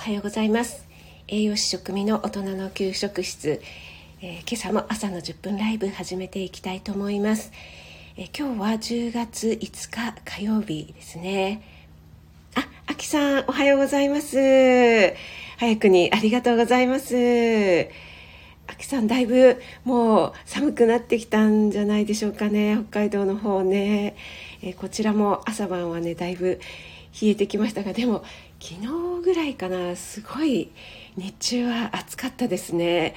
おはようございます。栄養士食味の大人の給食室、えー、今朝も朝の10分ライブ始めていきたいと思います、えー、今日は10月5日火曜日ですね。あ、あきさんおはようございます。早くにありがとうございます。あきさんだいぶもう寒くなってきたんじゃないでしょうかね。北海道の方ね、えー、こちらも朝晩はねだいぶ冷えてきましたがでも昨日ぐらいかなすごい日中は暑かったですね。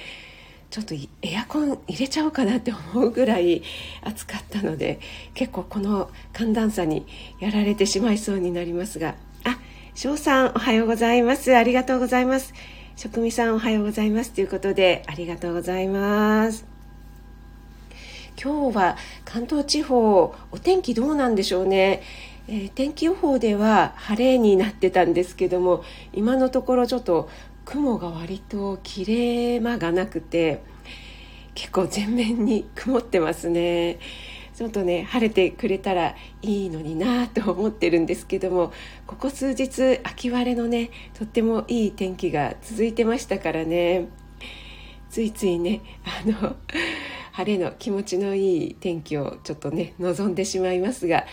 ちょっとエアコン入れちゃおうかなって思うぐらい暑かったので結構この寒暖差にやられてしまいそうになりますが。あ翔さんおはようございます。ありがとうございます。職味さんおはようございますということでありがとうございます。今日は関東地方お天気どうなんでしょうね。えー、天気予報では晴れになってたんですけども今のところちょっと雲が割と切れ間がなくて結構全面に曇ってますね。ちょっとね晴れてくれたらいいのになと思ってるんですけどもここ数日秋晴れのねとってもいい天気が続いてましたからね。ついついねあの晴れの気持ちのいい天気をちょっとね望んでしまいますが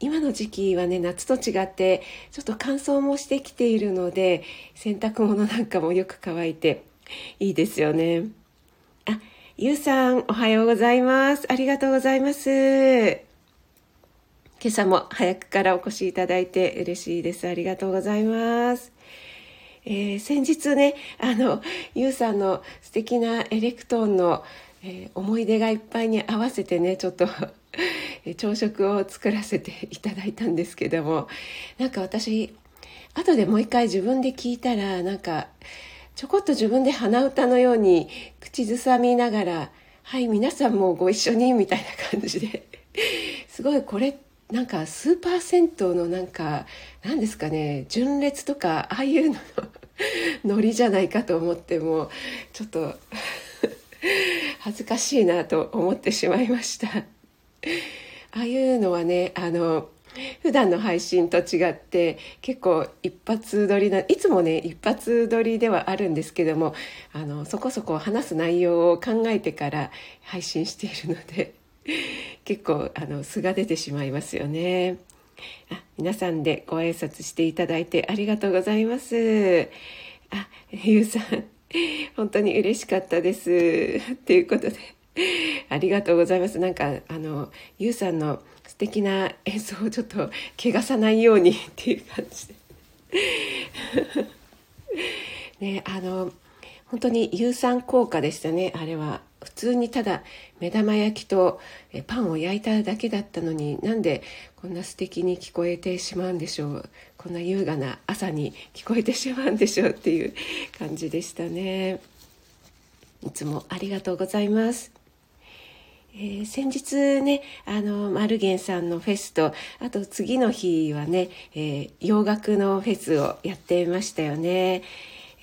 今の時期はね夏と違ってちょっと乾燥もしてきているので洗濯物なんかもよく乾いていいですよね。あゆうさんおはようございます。ありがとうございます。今朝も早くからお越しいただいて嬉しいです。ありがとうございます。えー、先日ねあのゆうさんの素敵なエレクトーンの、えー、思い出がいっぱいに合わせてねちょっと 朝食を作らせていただいたんですけどもなんか私後でもう一回自分で聞いたらなんかちょこっと自分で鼻歌のように口ずさみながら「はい皆さんもご一緒に」みたいな感じで すごいこれなんかスーパー銭湯のなんか何ですかね純烈とかああいうのの ノリじゃないかと思ってもちょっと恥ずかしいなと思ってしまいました。ああいうのはねあの普段の配信と違って結構一発撮りないつもね一発撮りではあるんですけどもあのそこそこ話す内容を考えてから配信しているので 結構あの素が出てしまいますよね。あ皆さんでご挨拶していただいてありがとうございます。あゆうさん。本当に嬉しかったですということでありがとうございます。なんか、あの、ゆうさんの素敵な演奏をちょっと汚さないように っていう感じで。ね、あの、本当に有酸効果でしたね、あれは。普通にただ目玉焼きとパンを焼いただけだったのになんでこんな素敵に聞こえてしまうんでしょう。こんな優雅な朝に聞こえてしまうんでしょうっていう感じでしたね。いつもありがとうございます。えー、先日ねあのマルゲンさんのフェスとあと次の日はね、えー、洋楽のフェスをやってましたよね。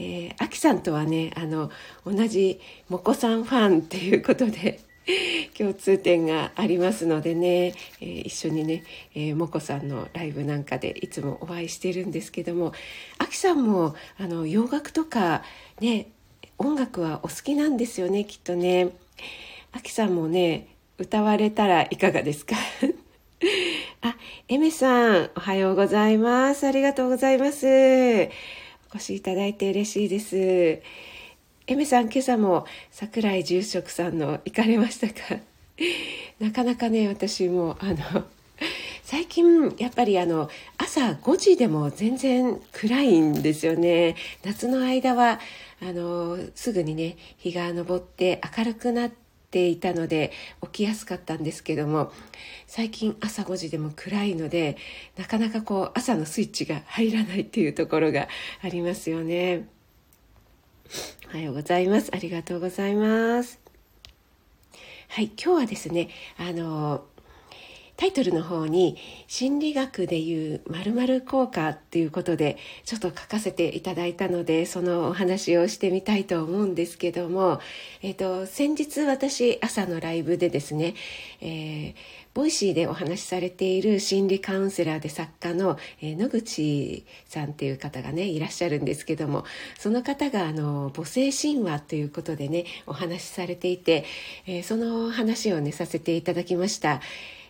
えー、アキさんとはねあの同じモコさんファンっていうことで 共通点がありますのでね、えー、一緒にね、えー、モコさんのライブなんかでいつもお会いしてるんですけどもアキさんもあの洋楽とかね音楽はお好きなんですよねきっとね。あきさんもね歌われたらいかがですか？あ、エメさん、おはようございます。ありがとうございます。お越しいただいて嬉しいです。エメさん、今朝も桜井住職さんの行かれましたか？なかなかね、私も、あの、最近やっぱりあの朝5時でも全然暗いんですよね夏の間はあのすぐにね日が昇って明るくなってていたので起きやすかったんですけども最近朝5時でも暗いのでなかなかこう朝のスイッチが入らないっていうところがありますよね。おはようございます。ありがとうございます。はい今日はですねあのタイトルの方に心理学でいう〇〇効果っていうことでちょっと書かせていただいたのでそのお話をしてみたいと思うんですけども、えーと、先日私朝のライブでですね、えー、ボイシーでお話しされている心理カウンセラーで作家の、えー、野口さんっていう方がねいらっしゃるんですけどもその方があの母性神話ということでねお話しされていて、えー、その話をねさせていただきました。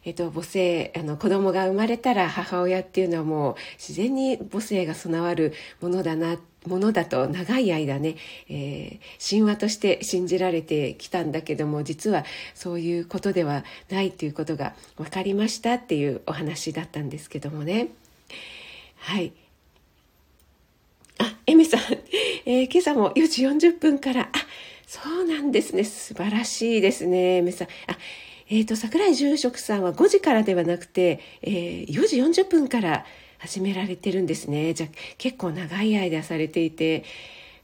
えっと、母性あの子供が生まれたら母親っていうのはもう自然に母性が備わるものだなものだと長い間ね、えー、神話として信じられてきたんだけども実はそういうことではないということが分かりましたっていうお話だったんですけどもね。はい。あエミさん、えー、今朝も4時40分からあそうなんですね。素晴らしいですねエミさん。あえっ、ー、と、桜井住職さんは5時からではなくて、えー、4時40分から始められてるんですね。じゃ、結構長い間されていて、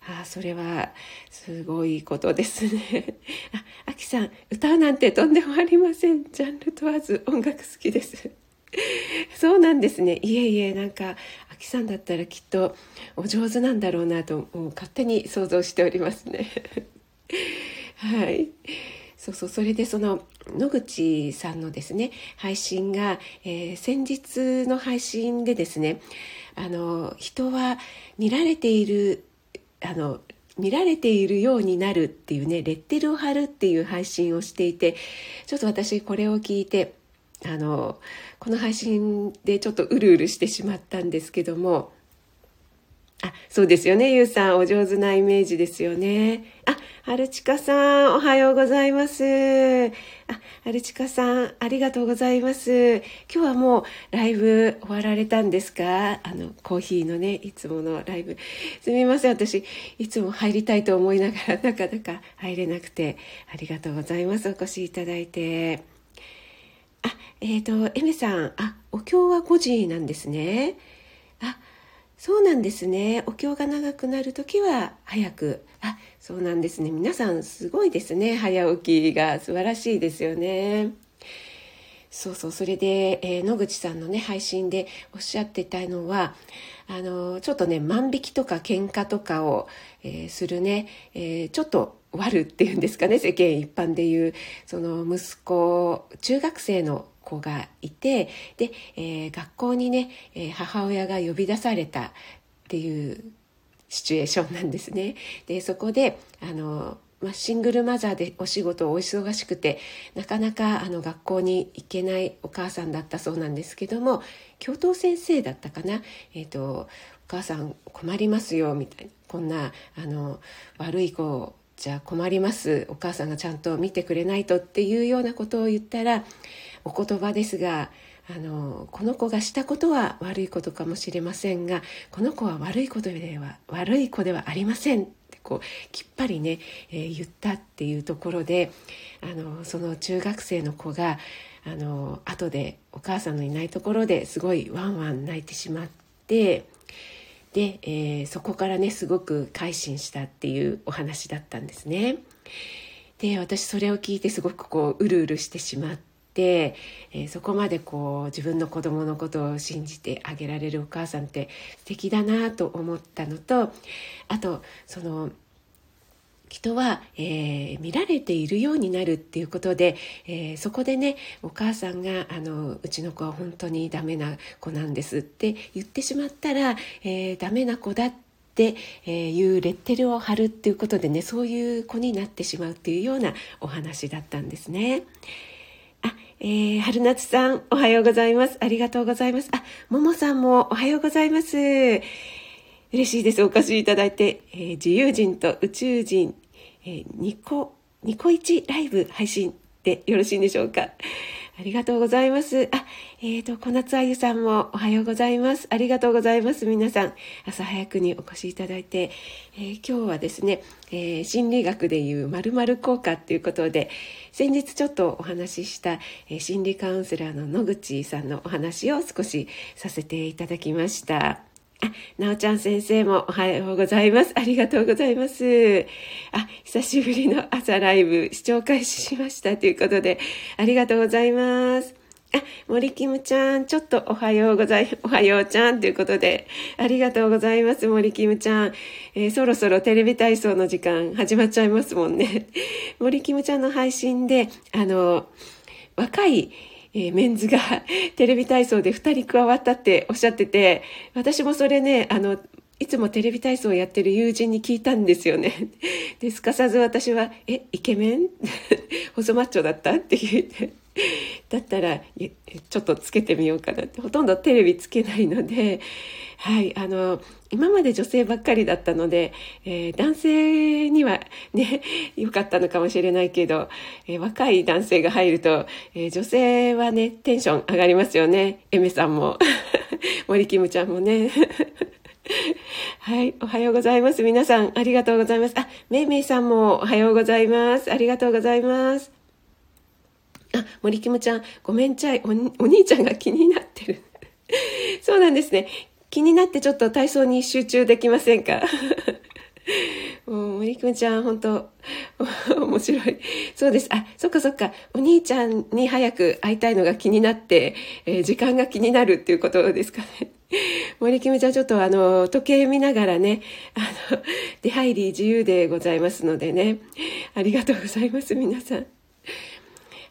ああそれはすごいことですね。あ、あきさん、歌うなんてとんでもありません。ジャンル問わず音楽好きです。そうなんですね。いえいえ、なんか、あきさんだったらきっとお上手なんだろうなと、もう勝手に想像しておりますね。はい。そうそうそれでその野口さんのですね配信が、えー、先日の配信でですねあの人は見られているあの見られているようになるっていうねレッテルを貼るっていう配信をしていてちょっと私これを聞いてあのこの配信でちょっとうるうるしてしまったんですけどもあ、そうですよね、ゆうさん。お上手なイメージですよね。あ、はるちかさん、おはようございます。あ、はるちかさん、ありがとうございます。今日はもうライブ終わられたんですか？あの、コーヒーのね、いつものライブ。すみません、私、いつも入りたいと思いながら、なかなか入れなくて、ありがとうございます。お越しいただいて。あ、えっ、ー、と、エメさん、あ、お経は5時なんですね。あ、そうなんですね。お経が長くなる時は早く。あそうなんですね。皆さんすごいですね。早起きが。素晴らしいですよね。そうそう。それで、えー、野口さんのね配信でおっしゃってたのはあのちょっとね万引きとか喧嘩とかを、えー、するね、えー、ちょっと悪っていうんですかね。世間一般でいうその息子中学生の子がいてで、えー、学校にね、えー、母親が呼び出されたっていうシチュエーションなんですね。でそこであのまあ、シングルマザーでお仕事をお忙しくてなかなかあの学校に行けないお母さんだったそうなんですけども教頭先生だったかな、えーと、お母さん困りますよみたいな。こんなあの悪い子じゃ困ります。お母さんがちゃんと見てくれないとっていうようなことを言ったらお言葉ですがあのこの子がしたことは悪いことかもしれませんがこの子は悪いことでは悪い子ではありませんってこうきっぱりね、えー、言ったっていうところであのその中学生の子があの後でお母さんのいないところですごいワンワン泣いてしまってで、えー、そこからねすごく改心したっていうお話だったんですね。で私それを聞いてすごくこううるうるしてしまって、えー、そこまでこう自分の子供のことを信じてあげられるお母さんって素敵だなと思ったのとあとその人は、えー、見られているようになるっていうことで、えー、そこでねお母さんがあの「うちの子は本当にダメな子なんです」って言ってしまったら、えー、ダメな子だってえいうレッテルを貼るっていうことでねそういう子になってしまうっていうようなお話だったんですね。あ、えー、春夏さんおはようございます。ありがとうございます。あ、ももさんもおはようございます。嬉しいです。お越しいただいて、えー、自由人と宇宙人、えー、ニコ、ニコイチライブ配信でよろしいんでしょうか。ありがとうございます。あ、えっ、ー、と、小夏あゆさんもおはようございます。ありがとうございます。皆さん、朝早くにお越しいただいて、えー、今日はですね、えー、心理学でいう〇〇効果っていうことで、先日ちょっとお話しした、え心理カウンセラーの野口さんのお話を少しさせていただきました。あ、なおちゃん先生もおはようございます。ありがとうございます。あ、久しぶりの朝ライブ視聴開始しましたということで、ありがとうございます。あ、森キムちゃん、ちょっとおはようござい、おはようちゃんということで、ありがとうございます、森キムちゃん。えー、そろそろテレビ体操の時間始まっちゃいますもんね。森キムちゃんの配信で、あの、若い、えー、メンズが テレビ体操で2人加わったっておっしゃってて、私もそれね、あの、いつもテレビ体操をやってる友人に聞いたんですよね。で、すかさず私は、え、イケメン？細マッチョだった？って言って。だったらちょっとつけてみようかなってほとんどテレビつけないので、はい、あの今まで女性ばっかりだったので、えー、男性にはね 良かったのかもしれないけど、えー、若い男性が入ると、えー、女性はねテンション上がりますよねエメさんも 森キムちゃんもね。はい。おはようございます。皆さん、ありがとうございます。あ、めいめいさんもおはようございます。ありがとうございます。あ、森キムちゃん、ごめんちゃいお。お兄ちゃんが気になってる。そうなんですね。気になってちょっと体操に集中できませんか？もう森くんちゃん、本 当面白い。そうです。あ、そっかそっか。お兄ちゃんに早く会いたいのが気になって、えー、時間が気になるっていうことですかね。森キムちゃん、ちょっとあの、時計見ながらね、あの、出入り自由でございますのでね。ありがとうございます、皆さん。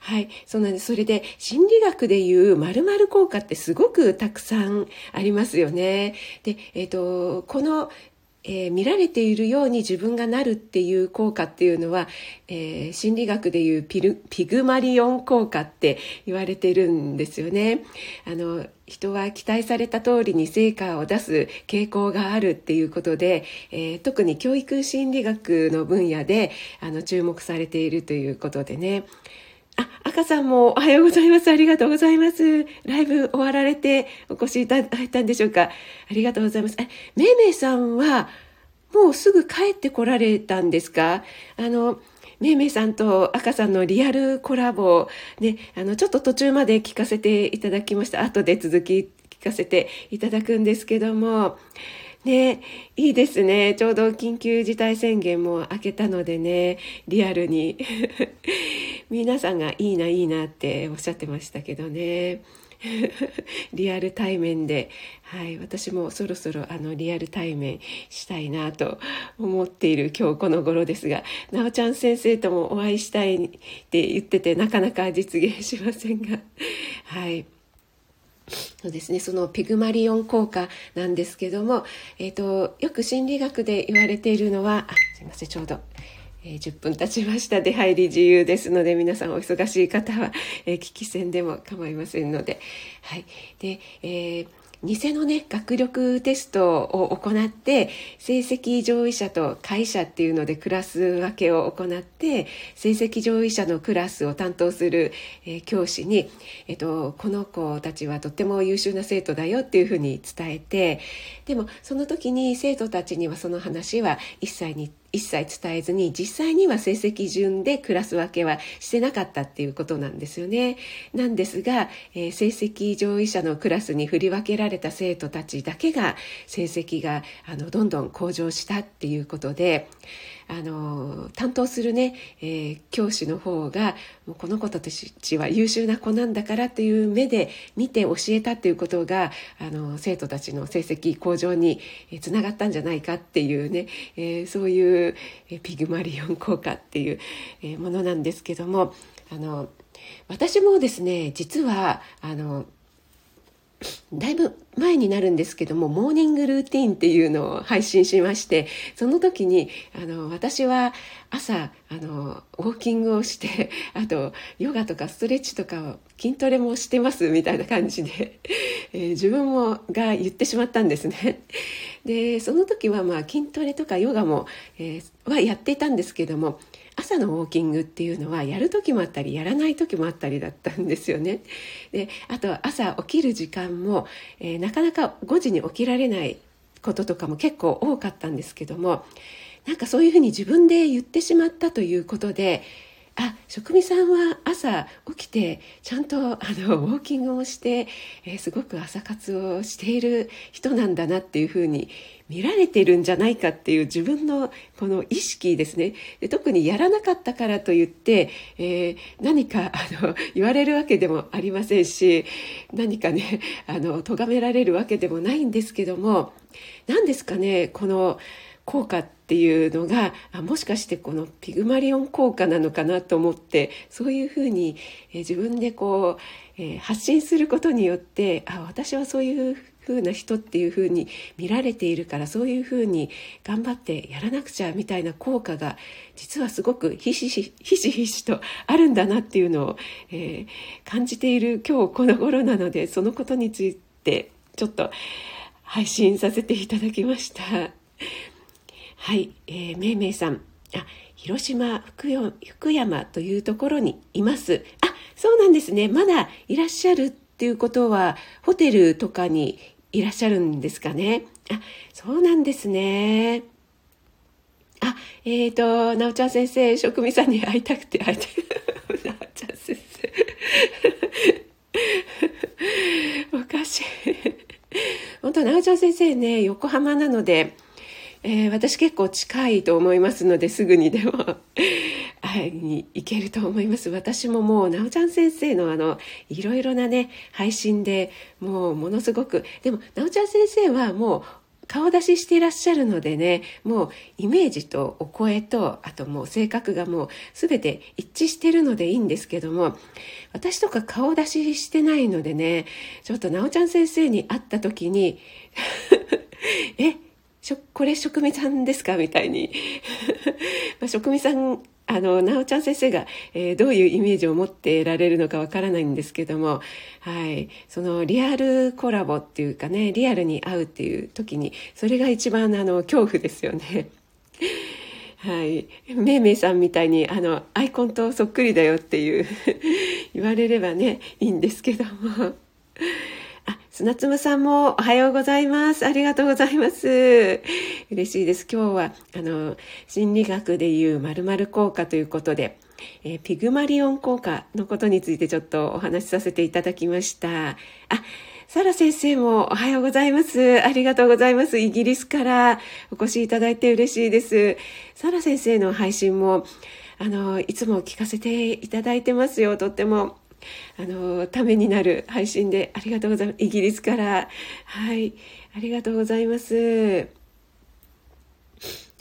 はい、そうなんです。それで心理学でいう〇〇効果ってすごくたくさんありますよね。で、えっ、ー、と、このえー、見られているように自分がなるっていう効果っていうのは、えー、心理学でいうピルピグマリオン効果って言われてるんですよね。あの人は期待された通りに成果を出す傾向があるっていうことで、えー、特に教育心理学の分野であの注目されているということでね。あ、赤さんもおはようございます。ありがとうございます。ライブ終わられてお越しいただいたんでしょうか。ありがとうございます。え、めいめいさんは、もうすぐ帰ってこられたんですか？あの、めいめいさんと赤さんのリアルコラボ、ね、あの、ちょっと途中まで聞かせていただきました。後で続き聞かせていただくんですけども、ね、いいですね。ちょうど緊急事態宣言も明けたのでね、リアルに。皆さんがいいないいなっておっしゃってましたけどね。リアル対面で、はい、私もそろそろあのリアル対面したいなと思っている今日この頃ですが、なおちゃん先生ともお会いしたいって言っててなかなか実現しませんが、はい。そうですね、そのピグマリオン効果なんですけども、えーと、よく心理学で言われているのはあすいません。ちょうど、えー、10分経ちました。出入り自由ですので皆さんお忙しい方は、えー、聞き戦でも構いませんので、はい。でえー偽のね学力テストを行って成績上位者と下位者っていうのでクラス分けを行って成績上位者のクラスを担当する、えー、教師に、えっと、この子たちはとっても優秀な生徒だよっていうふうに伝えてでもその時に生徒たちにはその話は一切に一切伝えずに実際には成績順でクラス分けはしてなかったっていうことなんですよね。なんですが、えー、成績上位者のクラスに振り分けられた生徒たちだけが成績があのどんどん向上したっていうことであの担当するね、えー、教師の方がもうこの子たちは優秀な子なんだからという目で見て教えたっていうことがあの生徒たちの成績向上につながったんじゃないかっていうね、えー、そういうピグマリオン効果っていうものなんですけどもあの私もですね実はあのだいぶ前になるんですけどもモーニングルーティンっていうのを配信しましてその時にあの私は朝あのウォーキングをしてあとヨガとかストレッチとか筋トレもしてますみたいな感じで、えー、自分もが言ってしまったんですね。でその時はまあ筋トレとかヨガも、えー、はやっていたんですけども朝のウォーキングっていうのはやる時もあったりやらない時もあったりだったんですよね。であと朝起きる時間も、えー、なかなか5時に起きられないこととかも結構多かったんですけどもなんかそういうふうに自分で言ってしまったということであ職味さんは朝起きてちゃんとあの ウォーキングをして、えー、すごく朝活をしている人なんだなっていうふうに見られてるんじゃないかっていう自分のこの意識ですね。で特にやらなかったからといって、えー、何かあの言われるわけでもありませんし何かねあの咎められるわけでもないんですけども何ですかねこの効果っていうのがあもしかしてこのピグマリオン効果なのかなと思ってそういうふうに、え自分でこう、え、発信することによってあ私はそういうふうな人っていうふうに見られているからそういうふうに頑張ってやらなくちゃみたいな効果が実はすごくひしひしひしとあるんだなっていうのを、えー、感じている今日この頃なのでそのことについてちょっと配信させていただきました。はい、えー、めいめいさん。あ、広島福よ福山というところにいます。あ、そうなんですね。まだいらっしゃるっていうことは、ホテルとかにいらっしゃるんですかね。あ、そうなんですね。あ、えっ、ー、と、なおちゃん先生、職味さんに会いたくて会いたくて、なおちゃん先生。おかしい。本当、なおちゃん先生ね、横浜なので、えー、私結構近いと思いますのですぐにでも 会いに行けると思います。私ももうなおちゃん先生のあのいろいろなね配信でもうものすごくでもなおちゃん先生はもう顔出ししていらっしゃるのでねもうイメージとお声とあともう性格がもう全て一致してるのでいいんですけども私とか顔出ししてないのでねちょっとなおちゃん先生に会った時に えこれ職味さんですか？みたいに まあ、職味さんあの、なおちゃん先生が、えー、どういうイメージを持ってられるのかわからないんですけども、はい、そのリアルコラボっていうかね、リアルに会うっていう時に、それが一番あの、恐怖ですよね。はい。めいめいさんみたいに、あの、アイコンとそっくりだよっていう 言われればね、いいんですけども。砂粒さんもおはようございます。ありがとうございます。嬉しいです。今日は、あの、心理学でいう〇〇効果ということで、えー、ピグマリオン効果のことについてちょっとお話しさせていただきました。あ、サラ先生もおはようございます。ありがとうございます。イギリスからお越しいただいて嬉しいです。サラ先生の配信も、あの、いつも聞かせていただいてますよ。とってもあのためになる配信でありがとうございますイギリスから。はい。ありがとうございます。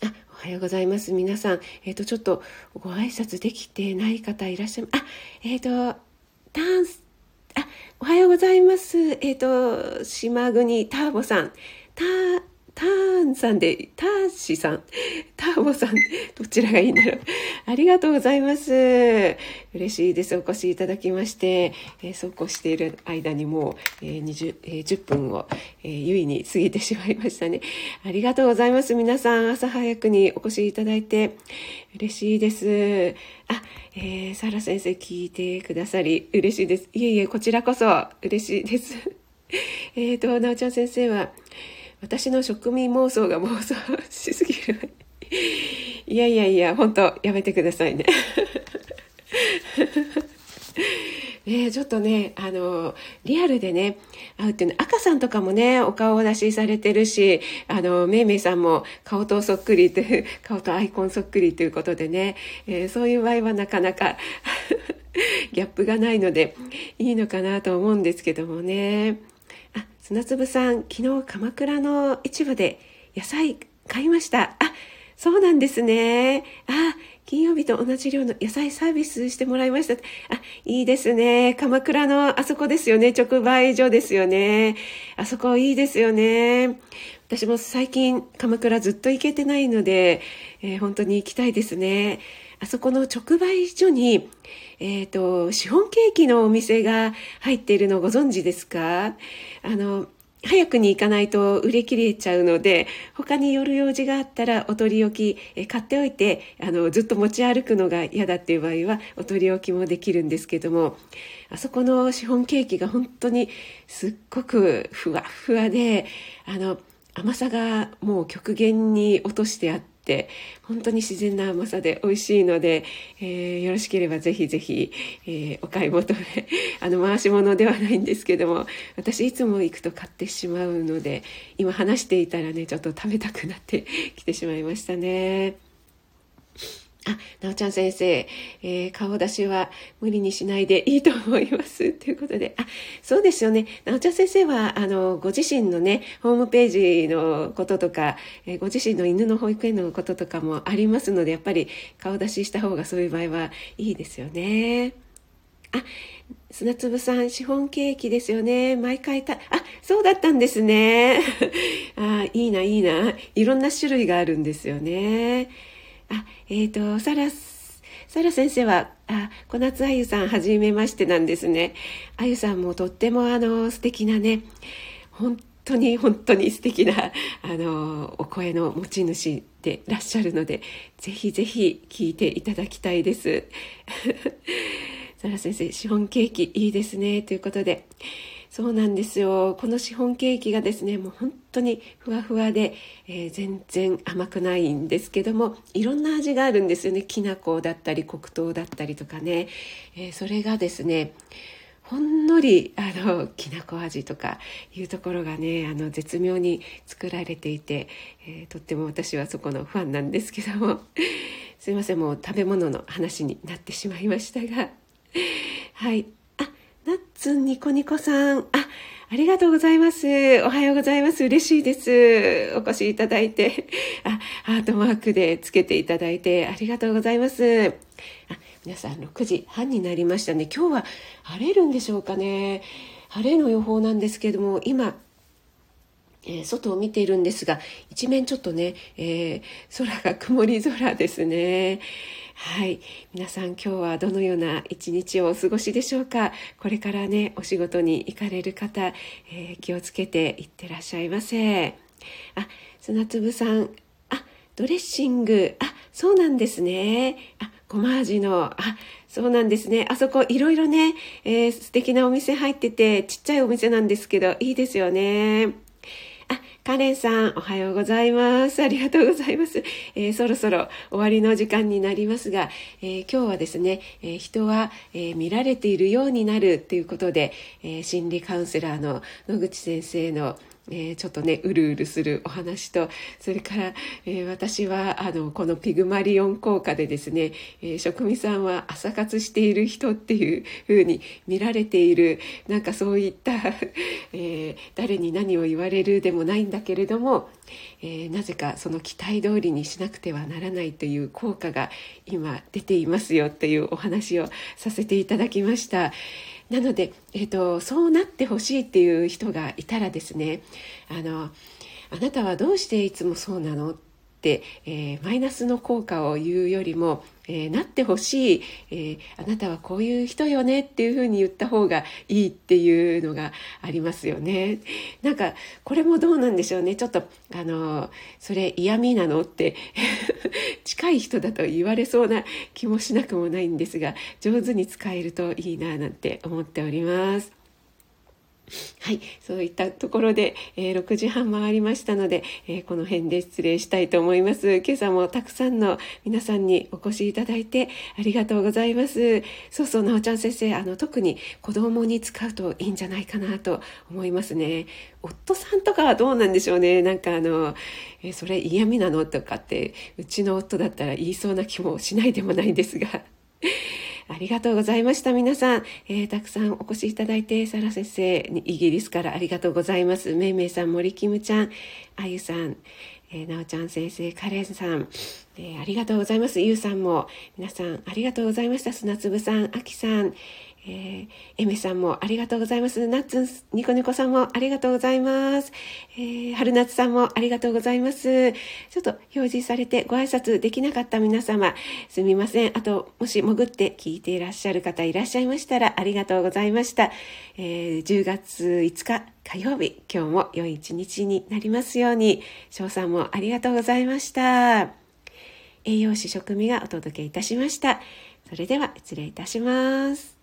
あおはようございます。皆さん。えっ、ー、とちょっとご挨拶できてない方いらっしゃいますあえっ、ー、とダンスあおはようございます。えっ、ー、と島国ターボさん。ターターンさんで、ターシさん、ターボさん、どちらがいいんだろう。ありがとうございます。嬉しいです。お越しいただきまして、えー、そうこうしている間にもう、えー、20えー、10分を、えー、優位に過ぎてしまいましたね。ありがとうございます。皆さん、朝早くにお越しいただいて、嬉しいです。あ、えー、サラ先生聞いてくださり、嬉しいです。いえいえ、こちらこそ嬉しいです。えっと、なおちゃん先生は、私の職味妄想が妄想しすぎる。いやいやいや、本当やめてくださいね。ね ちょっとね、あの、リアルでね、会うっていうの、赤さんとかもね、お顔を出しされてるし、あの、めいめいさんも顔とそっくりという、顔とアイコンそっくりということでね、えー、そういう場合はなかなか ギャップがないので、いいのかなと思うんですけどもね。砂粒さん、昨日鎌倉の市場で野菜買いました。あ、そうなんですね。あ、金曜日と同じ量の野菜サービスしてもらいました。あ、いいですね。鎌倉のあそこですよね。直売所ですよね。あそこいいですよね。私も最近鎌倉ずっと行けてないので、えー、本当に行きたいですね。あそこの直売所に、えっ、ー、と、シフォンケーキのお店が入っているのをご存知ですか？あの、早くに行かないと売れ切れちゃうので、他に寄る用事があったらお取り置き、え買っておいて、あの、ずっと持ち歩くのが嫌だっていう場合はお取り置きもできるんですけども、あそこのシフォンケーキが本当にすっごくふわふわで、あの、甘さがもう極限に落としてあって、って本当に自然な甘さで美味しいので、えー、よろしければぜひぜひ、えー、お買い求め あの回し物ではないんですけども私いつも行くと買ってしまうので今話していたらねちょっと食べたくなってきてしまいましたね。あ、なおちゃん先生、えー、顔出しは無理にしないでいいと思います。ということで、あ、そうですよね。なおちゃん先生は、あの、ご自身のね、ホームページのこととか、えー、ご自身の犬の保育園のこととかもありますので、やっぱり顔出しした方がそういう場合はいいですよね。あ、砂粒さん、シフォンケーキですよね。毎回た、あ、そうだったんですね。あ、いいな、いいな。いろんな種類があるんですよね。あ、えっ、ー、と、サラ、サラ先生は、あ、小夏あゆさん、はじめましてなんですね。あゆさんもとっても、あの、素敵なね、本当に本当に素敵な、あの、お声の持ち主でいらっしゃるので、ぜひぜひ聞いていただきたいです。サラ先生、シフォンケーキいいですね。ということで、そうなんですよ。このシフォンケーキがですね、もう本当にふわふわで、えー、全然甘くないんですけども、いろんな味があるんですよね。きな粉だったり、黒糖だったりとかね。えー、それがですね、ほんのりあのきなこ味とかいうところがねあの絶妙に作られていて、えー、とっても私はそこのファンなんですけどもすいませんもう食べ物の話になってしまいましたがはいナッツンニコニコさん。あ、ありがとうございます。おはようございます。嬉しいです。お越しいただいて。あ、ハートマークでつけていただいてありがとうございます。あ、皆さん6時半になりましたね。今日は晴れるんでしょうかね。晴れの予報なんですけども、今、えー、外を見ているんですが、一面ちょっとね、えー、空が曇り空ですね。はい。皆さん今日はどのような一日をお過ごしでしょうか？これからね、お仕事に行かれる方、えー、気をつけていってらっしゃいませ。あ、砂粒さん、あ、ドレッシング、あ、そうなんですね。あ、ごま味の、あ、そうなんですね。あそこいろいろね、えー、素敵なお店入ってて、ちっちゃいお店なんですけど、いいですよね。カレンさん、おはようございます。ありがとうございます。えー、そろそろ終わりの時間になりますが、えー、今日はですね、えー、人は、え見られているようになるということで、え心理カウンセラーの野口先生のちょっとねうるうるするお話とそれから、えー、私はあのこのピグマリオン効果でですね、えー、職味さんは朝活している人っていう風に見られているなんかそういった、え誰に何を言われるでもないんだけれども、えなぜかその期待通りにしなくてはならないという効果が今出ていますよというお話をさせていただきました。なので、えーと、そうなってほしいっていう人がいたらですねあのあなたはどうしていつもそうなの、えー、マイナスの効果を言うよりもえー、なってほしい、えー、あなたはこういう人よねっていうふうに言った方がいいっていうのがありますよね。なんかこれもどうなんでしょうねちょっとあのそれ嫌味なのって 近い人だと言われそうな気もしなくもないんですが上手に使えるといいななんて思っております。はい、そういったところで、えー、6時半回りましたので、えー、この辺で失礼したいと思います。今朝もたくさんの皆さんにお越しいただいてありがとうございます。そうそう、なおちゃん先生、あの、特に子供に使うといいんじゃないかなと思いますね。夫さんとかはどうなんでしょうね。なんかあの、えー、それ嫌味なのとかって、うちの夫だったら言いそうな気もしないでもないんですが。ありがとうございました、皆さん。えー、たくさんお越しいただいて、サラ先生、イギリスからありがとうございます。めいめいさん、森キムちゃん、あゆさん、えー、なおちゃん先生、カレンさん、えー、ありがとうございます。ゆうさんも、皆さん、ありがとうございました。砂粒さん、あきさん、えー、エメさんもありがとうございます。ナッツ、ニコニコさんもありがとうございます。えー、春夏さんもありがとうございます。ちょっと表示されてご挨拶できなかった皆様、すみません。あと、もし潜って聞いていらっしゃる方いらっしゃいましたらありがとうございました。えー、10月5日火曜日、今日も良い一日になりますように、翔さんもありがとうございました。栄養士食味がお届けいたしました。それでは失礼いたします。